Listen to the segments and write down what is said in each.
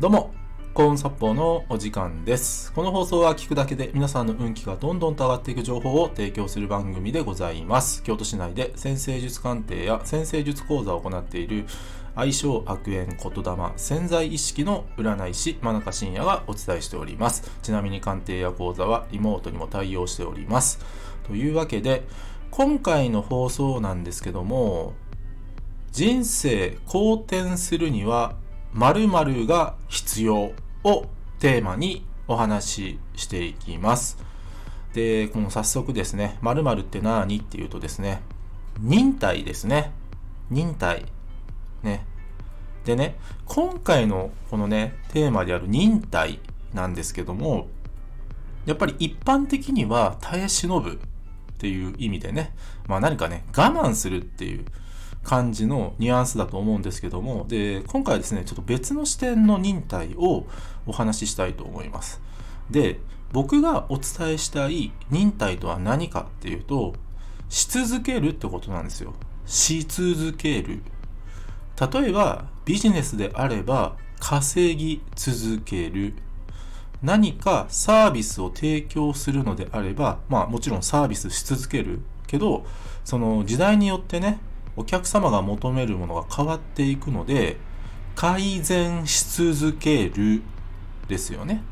どうも、幸運殺法のお時間です。この放送は聞くだけで皆さんの運気がどんどんと上がっていく情報を提供する番組でございます。京都市内で先生術鑑定や先生術講座を行っている愛称悪縁言霊潜在意識の占い師真中信也がお伝えしております。ちなみに鑑定や講座はリモートにも対応しております。というわけで、今回の放送なんですけども、人生好転するには〇〇が必要をテーマにお話ししていきます。で、この早速ですね、〇〇って何っていうとですね、忍耐ですね。忍耐。ね。でね、今回のこのね、テーマである忍耐なんですけども、やっぱり一般的には耐え忍ぶっていう意味でね、まあ何かね、我慢するっていう感じのニュアンスだと思うんですけども、で、今回はですね、ちょっと別の視点の忍耐をお話ししたいと思います。で、僕がお伝えしたい忍耐とは何かっていうと、し続けるってことなんですよ。し続ける。例えば、ビジネスであれば、稼ぎ続ける。何かサービスを提供するのであれば、まあもちろんサービスし続けるけど、その時代によってね、お客様が求めるものが変わっていくので、改善し続けるですよね。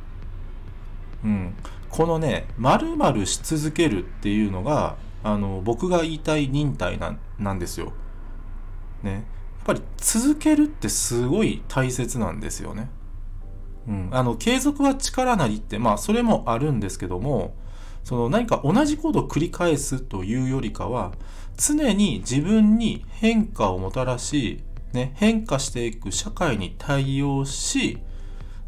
うん。このね、〇〇し続けるっていうのが、あの、僕が言いたい忍耐なんなんですよ。ね。やっぱり続けるってすごい大切なんですよね。うん。あの、継続は力なりって、まあ、それもあるんですけども、その何か同じことを繰り返すというよりかは、常に自分に変化をもたらし、ね、変化していく社会に対応し、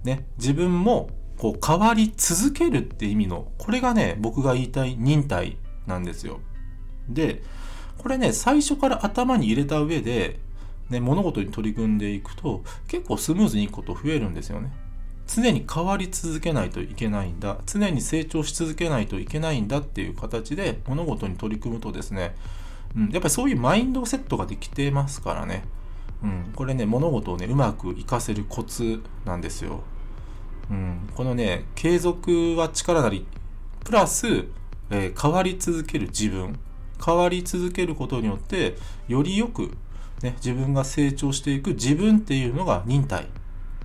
ね、自分もこう変わり続けるって意味の、これがね、僕が言いたい忍耐なんですよ。で、これね、最初から頭に入れた上で、ね、物事に取り組んでいくと、結構スムーズにいくこと増えるんですよね。常に変わり続けないといけないんだ。常に成長し続けないといけないんだっていう形で物事に取り組むとですね、うん、やっぱりそういうマインドセットができてますからね、うん、これね物事をねうまく活かせるコツなんですよ、うん、このね継続は力なりプラス、えー変わり続ける自分。変わり続けることによってよりよく、ね、自分が成長していく自分っていうのが忍耐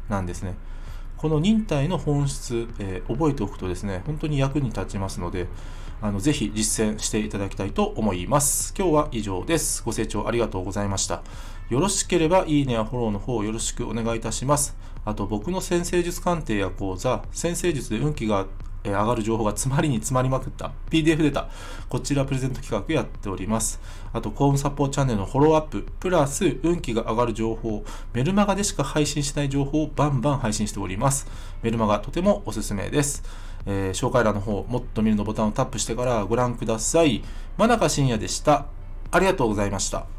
なんですね。この忍耐の本質、えー覚えておくとですね、本当に役に立ちますので、あのぜひ実践していただきたいと思います。今日は以上です。ご清聴ありがとうございました。よろしければいいねやフォローの方よろしくお願いいたします。あと僕の先生術鑑定や講座、先生術で運気がえー上がる情報が詰まりに詰まりまくった PDF データ、こちらプレゼント企画やっております。あと、コームサポーチャンネルのフォローアップ、プラス運気が上がる情報、メルマガでしか配信しない情報をバンバン配信しております。メルマガとてもおすすめです。えー紹介欄の方、もっと見るのボタンをタップしてからご覧ください。真中信也でした。ありがとうございました。